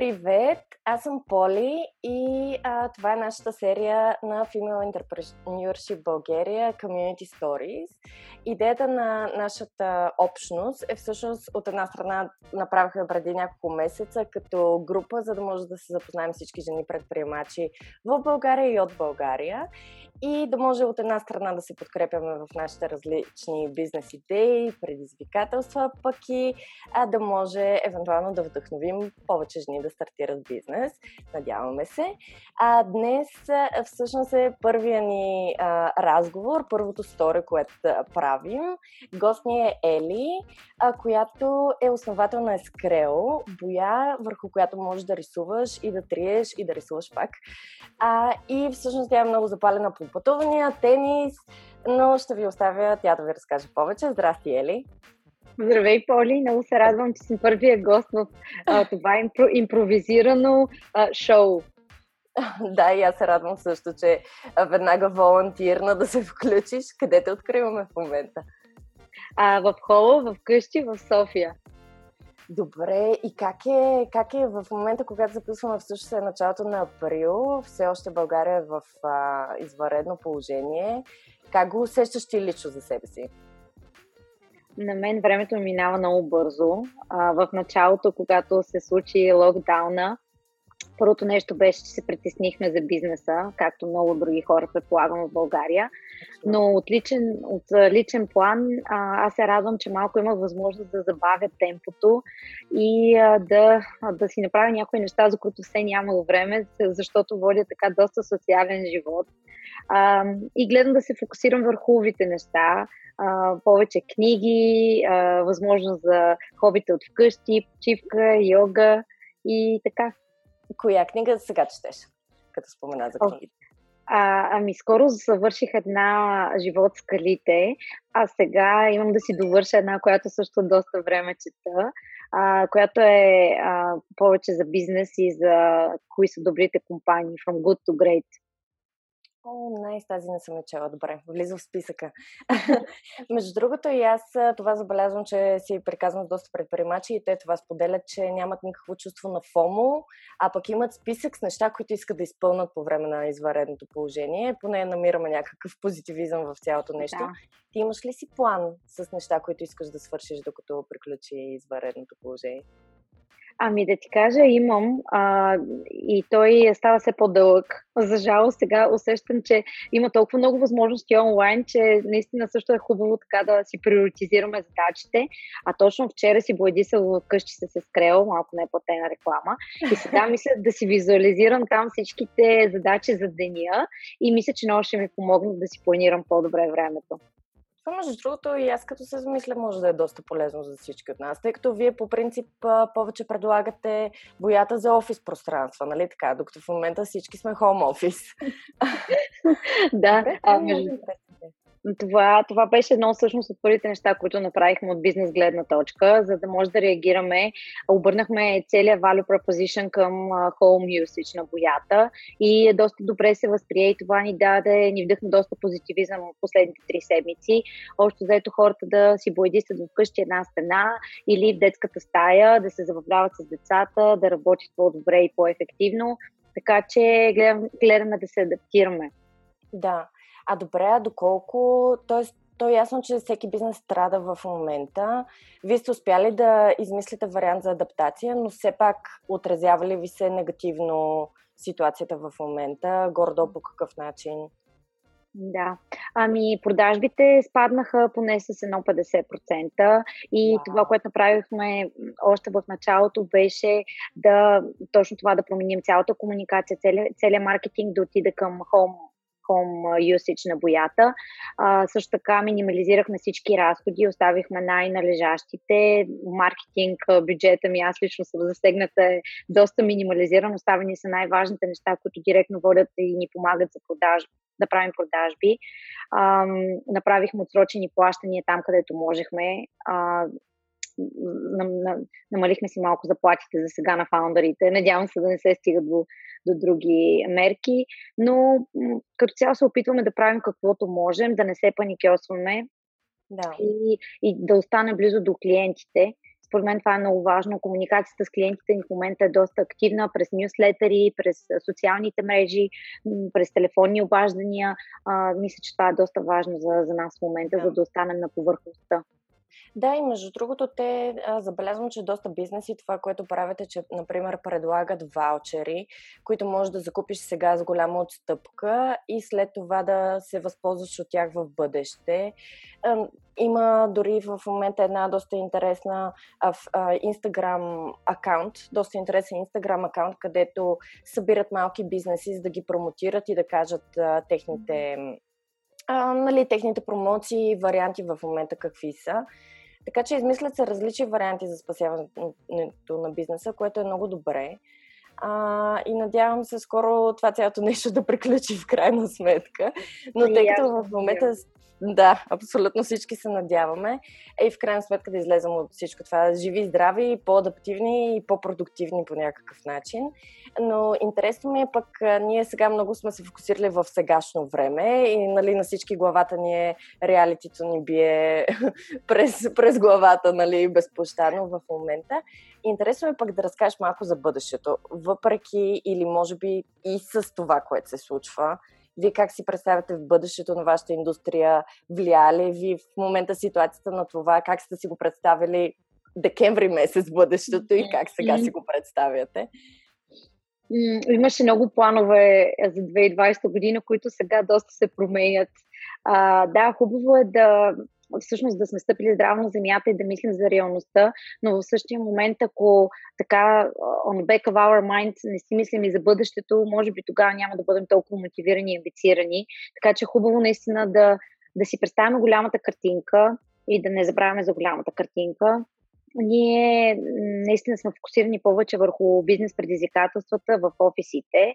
Привет, аз съм Поли и а, това е нашата серия на Female Entrepreneurship България Community Stories. Идеята на нашата общност е всъщност от една страна направихме преди няколко месеца като група, за да може да се запознаем всички жени предприемачи в България и от България и да може от една страна да се подкрепяме в нашите различни бизнес идеи, предизвикателства, пък и а, да може евентуално да вдъхновим повече жени да стартират бизнес. Надяваме се. А днес всъщност е първия ни а, разговор, първото сторе, което правим. Гост ни е Ели, а, която е основател на Ескрео, боя, върху която можеш да рисуваш и да триеш и да рисуваш пак. А, и всъщност тя е много запалена по пътувания, тенис, но ще ви оставя тя да ви разкаже повече. Здрасти, Ели! Здравей, Поли! Много се радвам, че съм първия гост в а, това импро, импровизирано а, шоу. Да, и аз се радвам също, че веднага волонтирна да се включиш. Къде те откриваме в момента? А, в хола, в къщи, в София. Добре, и как е, как е в момента, когато записваме всъщност е началото на април, все още България е в а, извънредно положение. Как го усещаш ти лично за себе си? На мен времето минава много бързо. А, в началото, когато се случи локдауна, Първото нещо беше, че се притеснихме за бизнеса, както много други хора предполагам в България. Но от личен, от личен план аз се радвам, че малко имах възможност да забавя темпото и да, да си направя някои неща, за които все нямало време, защото водя така доста социален живот. И гледам да се фокусирам върху хубавите неща, повече книги, възможност за хобите от вкъщи, почивка, йога и така. Коя книга сега четеш, като спомена за книгите? А, ами скоро завърших една живот с калите, а сега имам да си довърша една, която също доста време чета, а, която е а, повече за бизнес и за кои са добрите компании, From Good to Great. О, найс, тази не съм чела. Добре, влиза в списъка. Между другото и аз това забелязвам, че си приказвам доста предприемачи и те това споделят, че нямат никакво чувство на ФОМО, а пък имат списък с неща, които искат да изпълнат по време на изваредното положение. Поне намираме някакъв позитивизъм в цялото нещо. Да. Ти имаш ли си план с неща, които искаш да свършиш, докато приключи изваредното положение? Ами да ти кажа, имам а, и той става все по-дълъг. За жалост сега усещам, че има толкова много възможности онлайн, че наистина също е хубаво така да си приоритизираме задачите. А точно вчера си боядисал вкъщи се се скрел, малко не е платена реклама. И сега мисля да си визуализирам там всичките задачи за деня и мисля, че много ще ми помогнат да си планирам по-добре времето. Това, между другото, и аз като се замисля, може да е доста полезно за всички от нас, тъй като вие по принцип повече предлагате боята за офис пространства, нали така, докато в момента всички сме хом офис. да, а, между, това, това беше едно всъщност от първите неща, които направихме от бизнес гледна точка, за да може да реагираме. Обърнахме целият value proposition към home usage на боята и доста добре се възприе и това ни даде, ни вдъхна доста позитивизъм в последните три седмици. Още заето хората да си боядисат вкъщи една стена или в детската стая, да се забавляват с децата, да работят по-добре и по-ефективно. Така че гледам, гледаме да се адаптираме. Да. А добре, а доколко, т.е. то е ясно, че всеки бизнес страда в момента. Вие сте успяли да измислите вариант за адаптация, но все пак отразява ли ви се негативно ситуацията в момента? Гордо по какъв начин? Да. Ами, продажбите спаднаха поне с едно 50% и wow. това, което направихме още в началото беше да точно това да променим цялата комуникация, целият, целият маркетинг да отиде към home home usage на боята. А, също така минимализирахме всички разходи, оставихме най-належащите. Маркетинг, бюджета ми, аз лично съм засегната, е доста минимализиран. Оставени са най-важните неща, които директно водят и ни помагат за продажба да правим продажби. А, направихме отсрочени плащания там, където можехме. А, намалихме си малко заплатите за сега на фаундърите. Надявам се да не се стига до, до други мерки, но като цяло се опитваме да правим каквото можем, да не се паникьосваме да. и, и да остане близо до клиентите. според мен това е много важно. Комуникацията с клиентите ни в момента е доста активна през нюслетери, през социалните мрежи, през телефонни обаждания. А, мисля, че това е доста важно за, за нас в момента, да. за да останем на повърхността. Да, и между другото, те а, забелязвам, че доста бизнеси това, което правят е, че, например, предлагат ваучери, които можеш да закупиш сега с голяма отстъпка и след това да се възползваш от тях в бъдеще. А, има дори в момента една доста интересна Инстаграм акаунт, доста интересен Инстаграм акаунт, където събират малки бизнеси, за да ги промотират и да кажат а, техните а, нали, техните промоции варианти в момента какви са. Така че измислят се различни варианти за спасяването на бизнеса, което е много добре. А, и надявам се скоро това цялото нещо да приключи в крайна сметка. Но тъй като в момента да, абсолютно всички се надяваме. Е, и в крайна сметка да излезем от всичко това живи, здрави, по-адаптивни и по-продуктивни по някакъв начин. Но интересно ми е пък, ние сега много сме се фокусирали в сегашно време и нали, на всички главата ни е, реалитито ни бие през, през главата, нали, безпощадно в момента. Интересно е пък да разкажеш малко за бъдещето, въпреки или може би и с това, което се случва вие как си представяте в бъдещето на вашата индустрия? Влияе ви в момента ситуацията на това? Как сте си го представили декември месец бъдещето и как сега си го представяте? Имаше много планове за 2020 година, които сега доста се променят. А, да, хубаво е да всъщност да сме стъпили здраво на земята и да мислим за реалността, но в същия момент, ако така on the back of our mind не си мислим и за бъдещето, може би тогава няма да бъдем толкова мотивирани и амбицирани. Така че е хубаво наистина да, да си представяме голямата картинка и да не забравяме за голямата картинка ние наистина сме фокусирани повече върху бизнес предизвикателствата в офисите.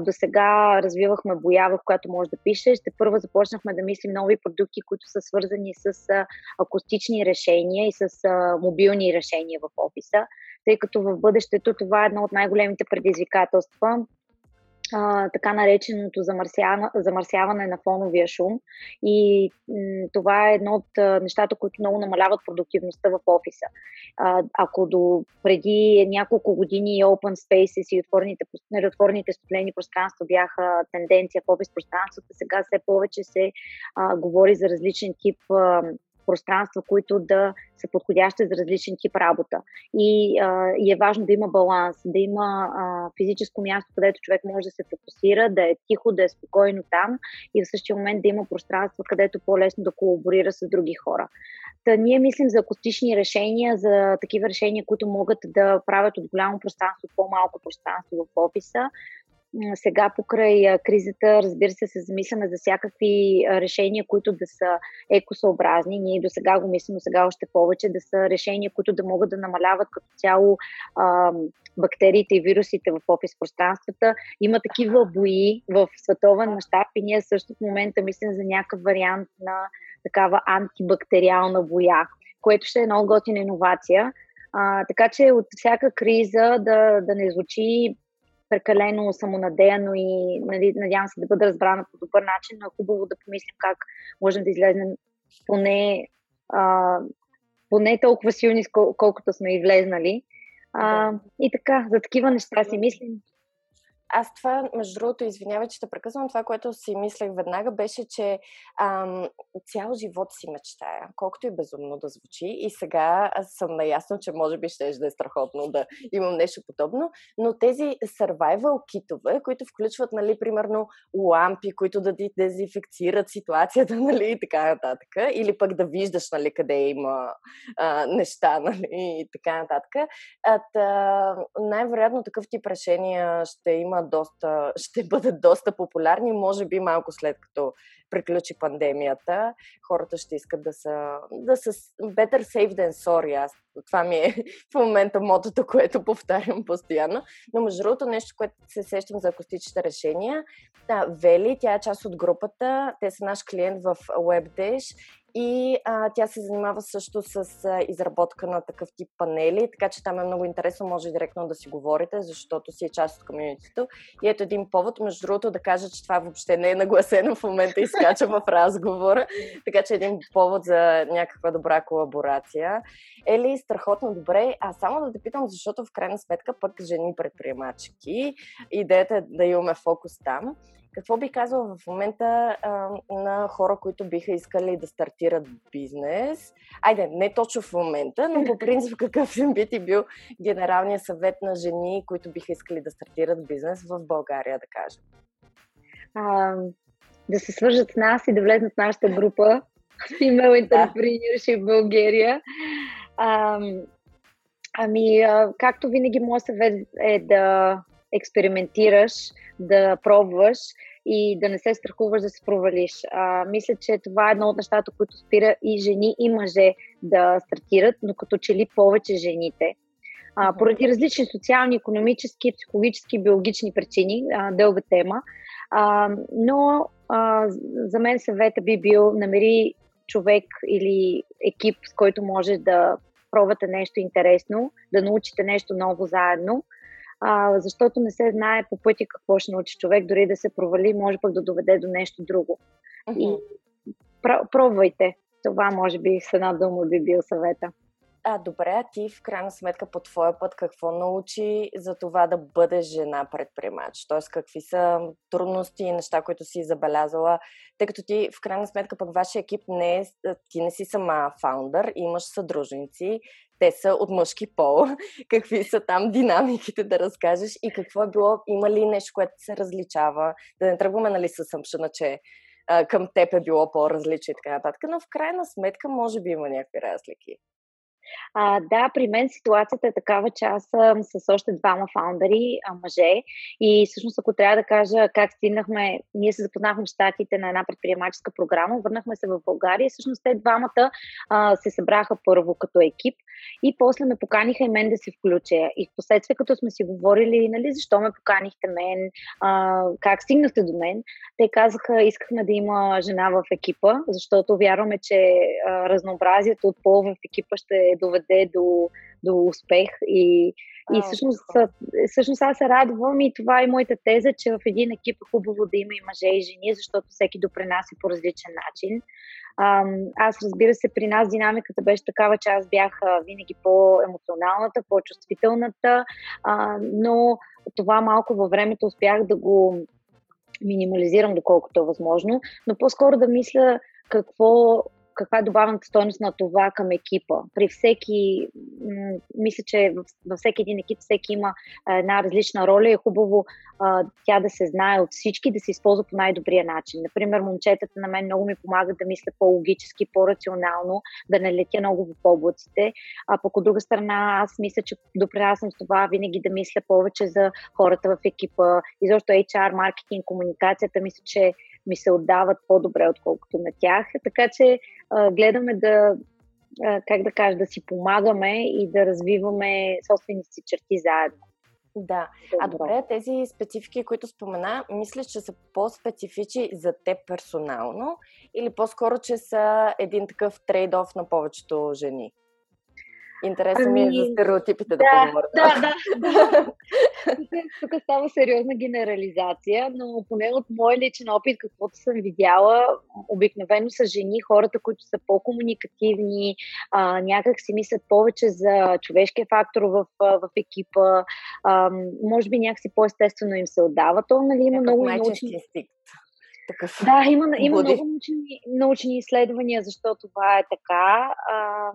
До сега развивахме боя, в която може да пишеш. Те първо започнахме да мислим нови продукти, които са свързани с акустични решения и с мобилни решения в офиса, тъй като в бъдещето това е едно от най-големите предизвикателства а, така нареченото замърсяване, замърсяване на фоновия шум. И м- това е едно от а, нещата, които много намаляват продуктивността в офиса. А, ако до преди няколко години Open Spaces и отворените, отворените студени пространства бяха тенденция в офис пространствата, сега все повече се а, говори за различен тип а, пространства, които да са подходящи за различен тип работа. И, а, и е важно да има баланс, да има а, физическо място, където човек може да се фокусира, да е тихо, да е спокойно там и в същия момент да има пространство, където по-лесно да колаборира с други хора. Та ние мислим за акустични решения, за такива решения, които могат да правят от голямо пространство по-малко пространство в офиса, сега покрай кризата, разбира се, се замисляме за всякакви решения, които да са екосъобразни. Ние до сега го мислим, но сега още повече да са решения, които да могат да намаляват като цяло а, бактериите и вирусите в офис пространствата. Има такива бои в световен мащаб и ние също в момента мислим за някакъв вариант на такава антибактериална боя, което ще е много готина иновация. А, така че от всяка криза да, да не звучи прекалено самонадеяно и нали, надявам се да бъда разбрана по добър начин, но е хубаво да помислим как можем да излезнем поне, а, поне толкова силни, колкото сме и влезнали. А, и така, за такива неща си мислим аз това, между другото, извинявай, че те прекъсвам, това, което си мислех веднага, беше, че ам, цял живот си мечтая, колкото и безумно да звучи. И сега аз съм наясно, че може би ще да е страхотно да имам нещо подобно, но тези survival китове, които включват, нали, примерно, лампи, които да ти дезинфекцират ситуацията, нали, и така нататък, или пък да виждаш, нали, къде има а, неща, нали, и така нататък. Най-вероятно такъв тип решения ще има доста, ще бъдат доста популярни, може би малко след като приключи пандемията. Хората ще искат да са, да са better safe than sorry. Аз, това ми е в момента мотото, което повтарям постоянно. Но между другото нещо, което се сещам за акустичните решения, да, Вели, тя е част от групата, те са наш клиент в WebDash и а, тя се занимава също с а, изработка на такъв тип панели, така че там е много интересно, може директно да си говорите, защото си е част от комьюнитито. И ето един повод, между другото, да кажа, че това въобще не е нагласено в момента и скача в разговора, така че един повод за някаква добра колаборация. Ели, страхотно добре. А само да те питам, защото в крайна сметка пък жени предприемачки, идеята е да имаме фокус там. Какво би казала в момента а, на хора, които биха искали да стартират бизнес? Айде, не точно в момента, но по принцип какъв би ти бил генералният съвет на жени, които биха искали да стартират бизнес в България, да кажем? А, да се свържат с нас и да влезнат в нашата група Female Entrepreneurship България. А, ами, а, както винаги, моят съвет е да експериментираш, да пробваш и да не се страхуваш да се провалиш. А, мисля, че това е едно от нещата, които спира и жени, и мъже да стартират, но като че ли повече жените. А, поради различни социални, економически, психологически, биологични причини, а, дълга тема. А, но а, за мен съвета би бил намери човек или екип, с който може да пробвате нещо интересно, да научите нещо ново заедно а, защото не се знае по пътя какво ще научи човек, дори да се провали, може пък да доведе до нещо друго. Uh-huh. И пробвайте. Това може би с една дума би бил съвета. А, добре, а ти в крайна сметка по твоя път какво научи за това да бъдеш жена предприемач? Тоест какви са трудности и неща, които си забелязала, тъй като ти в крайна сметка пък вашия екип не е, ти не си сама фаундър, имаш съдружници, те са от мъжки пол. Какви са там динамиките да разкажеш и какво е било, има ли нещо, което се различава? Да не тръгваме, нали, с съмшена, че към теб е било по-различно и така нататък, но в крайна сметка може би има някакви разлики. А, да, при мен ситуацията е такава, че аз съм с още двама фаундъри, мъже. И всъщност, ако трябва да кажа как стигнахме, ние се запознахме в Штатите на една предприемаческа програма, върнахме се в България всъщност те двамата а, се събраха първо като екип и после ме поканиха и мен да се включа. И в последствие, като сме си говорили, нали, защо ме поканихте мен, а, как стигнахте до мен, те казаха, искахме да има жена в екипа, защото вярваме, че а, разнообразието от пол в екипа ще доведе до, до успех. И, а, и всъщност, всъщност аз се радвам и това е моята теза, че в един екип е хубаво да има и мъже и жени, защото всеки допринася по различен начин. Аз разбира се, при нас динамиката беше такава, че аз бях винаги по-емоционалната, по-чувствителната, но това малко във времето успях да го минимализирам доколкото е възможно, но по-скоро да мисля какво каква е добавената стойност на това към екипа. При всеки, мисля, че във всеки един екип всеки има една различна роля и е хубаво а, тя да се знае от всички, да се използва по най-добрия начин. Например, момчетата на мен много ми помагат да мисля по-логически, по-рационално, да не летя много в облаците. А пък от друга страна, аз мисля, че допринасям с това винаги да мисля повече за хората в екипа. Изобщо HR, маркетинг, комуникацията, мисля, че ми се отдават по-добре, отколкото на тях. Така че а, гледаме да, а, как да кажа, да си помагаме и да развиваме собствените си черти заедно. Да. А добре, тези специфики, които спомена, мислиш, че са по-специфични за теб персонално или по-скоро, че са един такъв трейд-оф на повечето жени? Интересно ами... ми е за ами, стереотипите да, да поговорим. Да, да, да. Тук става сериозна генерализация, но поне от мой личен опит, каквото съм видяла, обикновено са жени, хората, които са по-комуникативни, а, някак си мислят повече за човешкия фактор в, в екипа, а, може би някакси по-естествено им се отдава. То, нали, има много научни... Такъв да, има, има много научни, научни изследвания, защо това е така. А,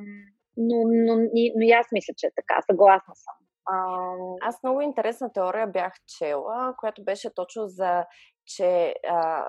но, но, но, и аз мисля, че е така. Съгласна съм. А... Аз много интересна теория бях чела, която беше точно за че а,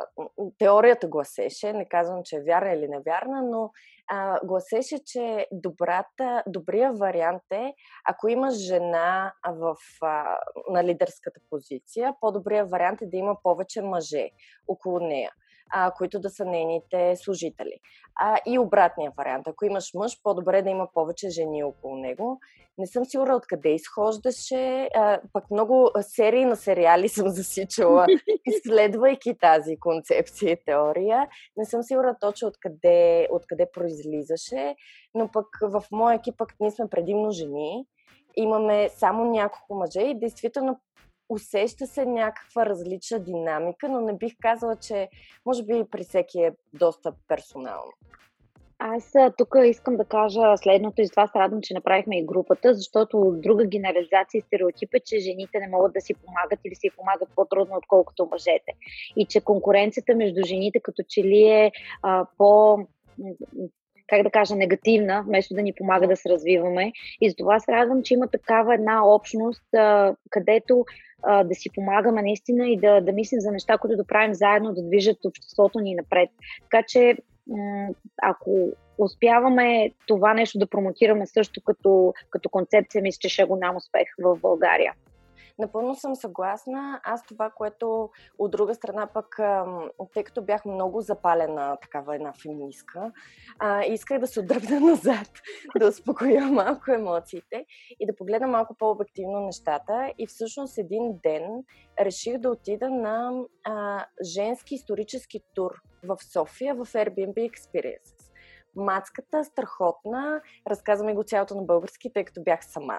теорията гласеше, не казвам, че е вярна или невярна, но а, гласеше, че добрата, добрия вариант е, ако имаш жена в, а, на лидерската позиция, по-добрия вариант е да има повече мъже около нея. А, които да са нейните служители. А, и обратния вариант. Ако имаш мъж, по-добре да има повече жени около него. Не съм сигурна откъде изхождаше. А, пък много серии на сериали съм засичала, изследвайки тази концепция и теория. Не съм сигурна точно откъде, откъде произлизаше, но пък в моя екип пък ние сме предимно жени. Имаме само няколко мъже и действително усеща се някаква различна динамика, но не бих казала, че може би при всеки е доста персонално. Аз тук искам да кажа следното и с това се радвам, че направихме и групата, защото друга генерализация и стереотип е, че жените не могат да си помагат или си помагат по-трудно, отколкото мъжете. И че конкуренцията между жените като че ли е а, по как да кажа, негативна, вместо да ни помага да се развиваме. И затова се радвам, че има такава една общност, където да си помагаме наистина и да, да мислим за неща, които да правим заедно, да движат обществото ни напред. Така че, ако успяваме това нещо да промотираме също като, като концепция, мисля, че ще е голям успех в България. Напълно съм съгласна. Аз това, което от друга страна пък, тъй като бях много запалена такава една феминистка, исках да се отдръпна назад, да успокоя малко емоциите и да погледна малко по-обективно нещата. И всъщност един ден реших да отида на а, женски исторически тур в София в Airbnb Experience мацката, страхотна. Разказвам и го цялото на български, тъй като бях сама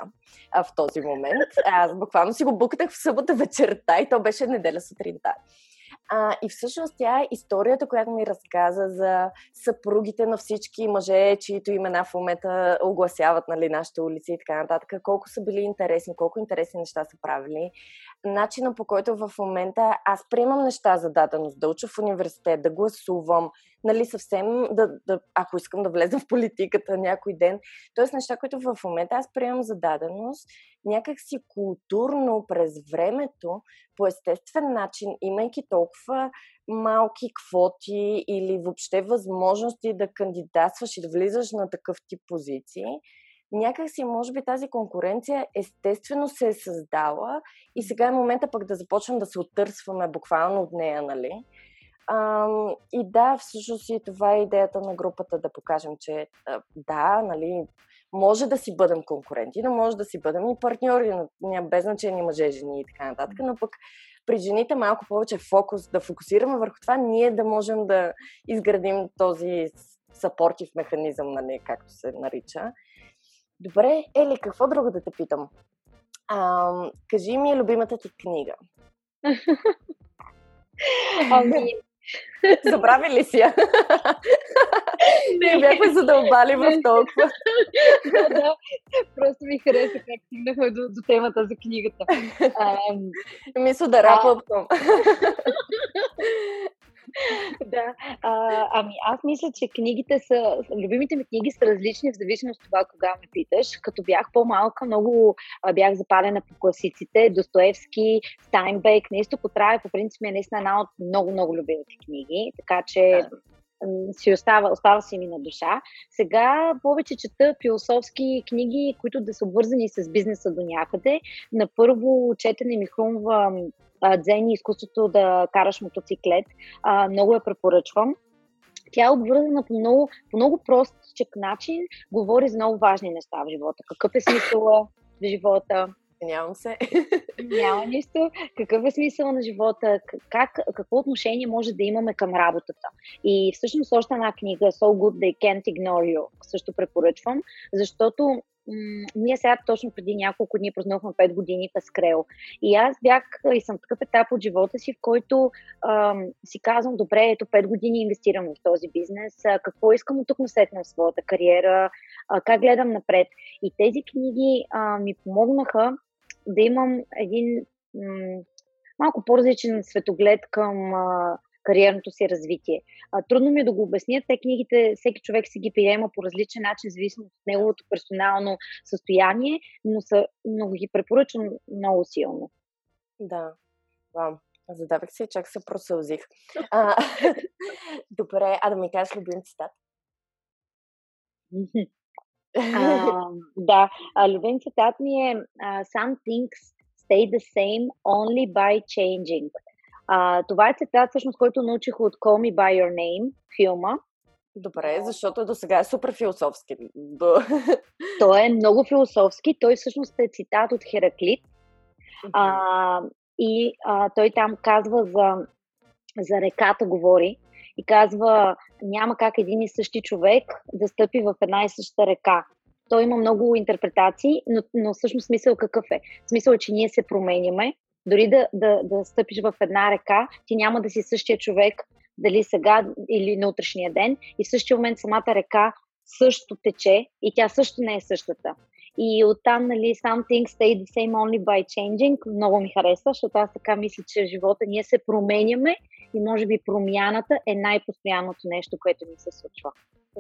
а, в този момент. Аз буквално си го букатах в събота вечерта и то беше неделя сутринта. А, и всъщност тя е историята, която ми разказа за съпругите на всички мъже, чието имена в момента огласяват нали, нашите улици и така нататък. Колко са били интересни, колко интересни неща са правили. Начина по който в момента аз приемам неща за даденост, да уча в университет, да гласувам, нали, съвсем, да, да, ако искам да влезем в политиката някой ден. Тоест неща, които в момента аз приемам за даденост, някак си културно през времето, по естествен начин, имайки толкова малки квоти или въобще възможности да кандидатстваш и да влизаш на такъв тип позиции, някак си, може би, тази конкуренция естествено се е създала и сега е момента пък да започнем да се оттърсваме буквално от нея, нали? А, и да, всъщност и това е идеята на групата да покажем, че да, нали, може да си бъдем конкуренти, но може да си бъдем и партньори, без значение мъже, жени и така нататък, но пък при жените малко повече фокус, да фокусираме върху това, ние да можем да изградим този съпортив механизъм, нали, както се нарича. Добре, Ели, какво друго да те питам? А, кажи ми любимата ти книга. Ами, Забрави ли си я? Не бяхме задълбали в толкова. да, просто ми хареса как стигнахме до, до темата за книгата. Мисля да рапъпвам. да. А, ами аз мисля, че книгите са, любимите ми книги са различни в зависимост от това кога ме питаш. Като бях по-малка, много а, бях запалена по класиците. Достоевски, Стайнбек, наистина Котраев, по принцип е наистина една от много-много любимите книги. Така че да си остава, остава си ми на душа. Сега повече чета философски книги, които да са обвързани с бизнеса до някъде. На първо четене ми хрумва дзен и изкуството да караш мотоциклет. А, много я препоръчвам. Тя е обвързана по много, по много простичък начин, говори за много важни неща в живота. Какъв е смисъла в живота, Нямам се. Няма нищо. Какъв е смисъл на живота? Как, какво отношение може да имаме към работата? И всъщност още една книга, So Good They Can't Ignore You, също препоръчвам, защото ние сега точно преди няколко дни празнувахме 5 години Паскрел. И аз бях и съм такъв етап от живота си, в който ам, си казвам, добре, ето 5 години инвестирам в този бизнес, а, какво искам от тук насетна в своята кариера, а, как гледам напред. И тези книги а, ми помогнаха да имам един м- малко по-различен светоглед към а, кариерното си развитие. А, трудно ми е да го обясня. Те книгите, всеки човек си ги приема по различен начин, зависимо от неговото персонално състояние, но, са, много ги препоръчвам много силно. Да. Вау. Задавах се и чак се просълзих. А, добре, а да ми кажеш любим цитат? а, да, а, любим цитат ми е Some things stay the same only by changing. А, това е цитат, всъщност, който научих от Call Me By Your Name, филма. Добре, защото до сега е супер философски. Той е много философски. Той всъщност е цитат от Хераклит. А, и а, той там казва за, за реката, говори. И казва, няма как един и същи човек да стъпи в една и съща река. Той има много интерпретации, но, но всъщност смисъл какъв е? Смисъл е, че ние се променяме. Дори да, да, да стъпиш в една река, ти няма да си същия човек, дали сега или на утрешния ден. И в същия момент самата река също тече и тя също не е същата. И оттам, нали, some things stay the same only by changing. Много ми харесва, защото аз така мисля, че живота ние се променяме и може би промяната е най-постоянното нещо, което ни се случва.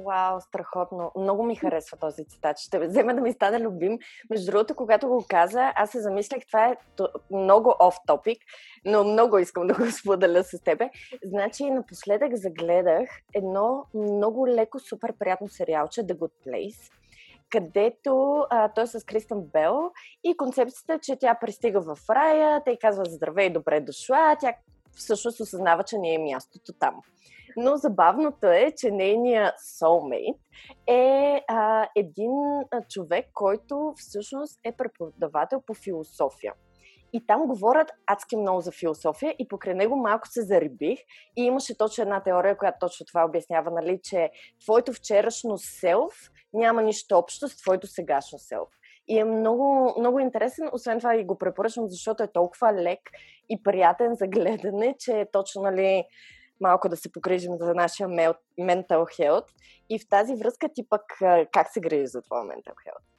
Вау, страхотно. Много ми харесва този цитат. Ще взема да ми стане любим. Между другото, когато го каза, аз се замислях, това е много topic, но много искам да го споделя с тебе. Значи, напоследък загледах едно много леко, супер приятно сериалче The Good Place където а, той е с Кристен Бел и концепцията е, че тя пристига в рая, те казва здравей, добре дошла, тя всъщност осъзнава, че не е мястото там. Но забавното е, че нейният soulmate е а, един а, човек, който всъщност е преподавател по философия. И там говорят адски много за философия и покрай него малко се зарибих и имаше точно една теория, която точно това обяснява, нали, че твоето вчерашно селф няма нищо общо с твоето сегашно селф. И е много, много интересен, освен това и го препоръчвам, защото е толкова лек и приятен за гледане, че е точно, нали, малко да се погрижим за нашия mental health. И в тази връзка ти пък как се грижи за твоя mental health?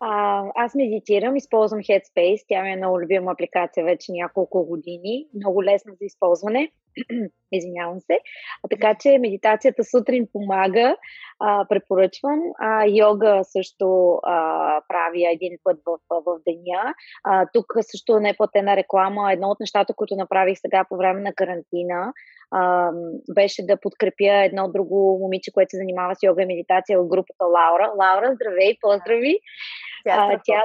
А, аз медитирам, използвам Headspace. Тя ми е много любима апликация вече няколко години. Много лесна за използване. Извинявам се. А, така че медитацията сутрин помага. А, препоръчвам. А, йога също а, правя един път в, в, деня. А, тук също не е платена реклама. Едно от нещата, които направих сега по време на карантина, а, беше да подкрепя едно друго момиче, което се занимава с йога и медитация в групата Лаура. Лаура, здравей, поздрави! Тя, е а, тя,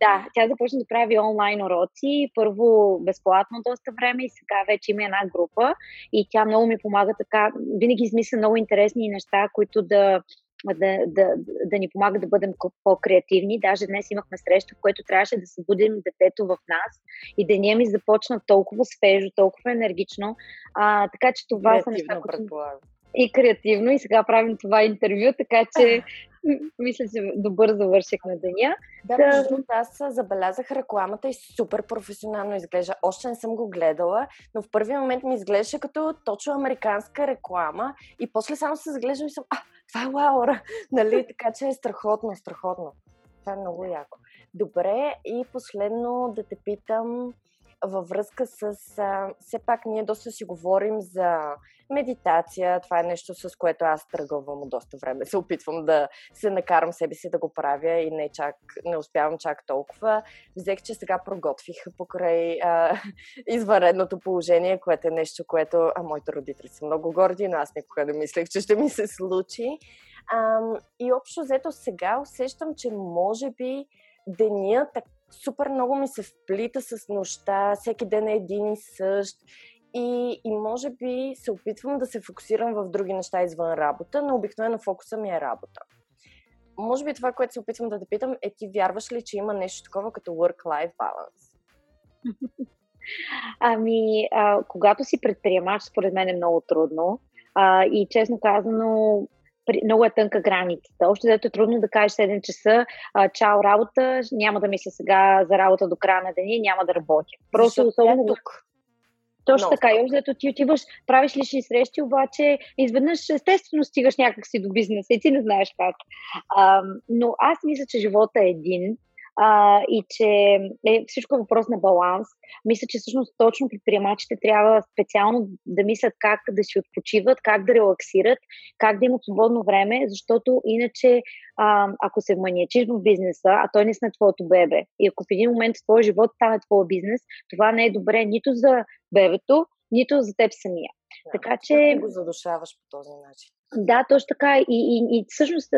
да, тя започна да прави онлайн уроци, първо безплатно доста време и сега вече има една група и тя много ми помага така, винаги измисля много интересни неща, които да, да, да, да ни помага да бъдем по-креативни. Даже днес имахме среща, в която трябваше да събудим детето в нас и деня ми започна толкова свежо, толкова енергично. А, така че това Креативно, са неща, които... И креативно, и сега правим това интервю, така че мисля, че добър завърших на деня. Да, да. Защото аз забелязах рекламата и супер професионално изглежда. Още не съм го гледала, но в първи момент ми изглеждаше като точно американска реклама и после само се заглеждам и съм, а, това е Лаура, нали? Така че е страхотно, страхотно. Това е много яко. Добре, и последно да те питам, във връзка с... А, все пак ние доста си говорим за медитация. Това е нещо, с което аз тръгвам от доста време. Се опитвам да се накарам себе си да го правя и не, чак, не успявам чак толкова. Взех, че сега проготвих покрай а, извънредното положение, което е нещо, което а, моите родители са много горди, но аз никога не мислех, че ще ми се случи. А, и общо взето сега усещам, че може би деня така супер много ми се вплита с нощта, всеки ден е един и същ. И, и може би се опитвам да се фокусирам в други неща извън работа, но обикновено фокуса ми е работа. Може би това, което се опитвам да те питам е ти вярваш ли, че има нещо такова като work-life balance? Ами, а, когато си предприемач, според мен е много трудно. А, и честно казано, много е тънка границата. Още дето е трудно да кажеш 7 часа, а, чао работа, няма да мисля сега за работа до края на деня, няма да работя. Просто Защо особено е тук. Точно така. И общо ти отиваш, правиш лични срещи, обаче изведнъж естествено стигаш някакси до бизнеса и ти не знаеш как. А, но аз мисля, че живота е един а, и че е всичко е въпрос на баланс. Мисля, че всъщност точно предприемачите трябва специално да мислят как да си отпочиват, как да релаксират, как да имат свободно време, защото иначе а, ако се маниачиш в бизнеса, а той не е твоето бебе, и ако в един момент твоя живот стане твоя бизнес, това не е добре нито за бебето, нито за теб самия. Да, така че. го задушаваш по този начин. Да, точно така. И, и, и всъщност,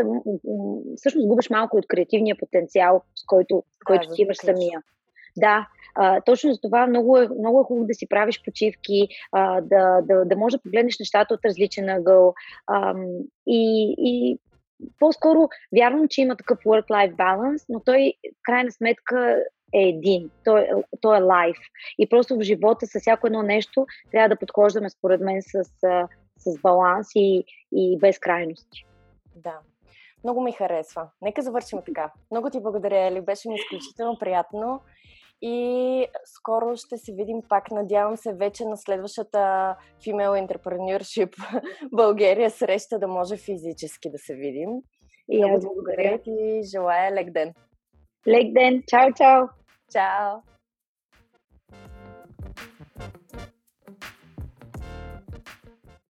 всъщност губиш малко от креативния потенциал, с който, да, който ти имаш самия. Да, А, точно за това много е, много е хубаво да си правиш почивки, а, да, да, да можеш да погледнеш нещата от различен ъгъл. А, и, и по-скоро вярвам, че има такъв work-life balance, но той в крайна сметка е един. Той, той е лайф. И просто в живота с всяко едно нещо трябва да подхождаме, според мен, с, с баланс и, и без крайности. Да. Много ми харесва. Нека завършим така. Много ти благодаря, Ели. Беше ми изключително приятно. И скоро ще се видим пак, надявам се, вече на следващата Female Entrepreneurship България среща да може физически да се видим. И аз благодаря ти. Желая лек ден. Лек ден. Чао, чао. Чао.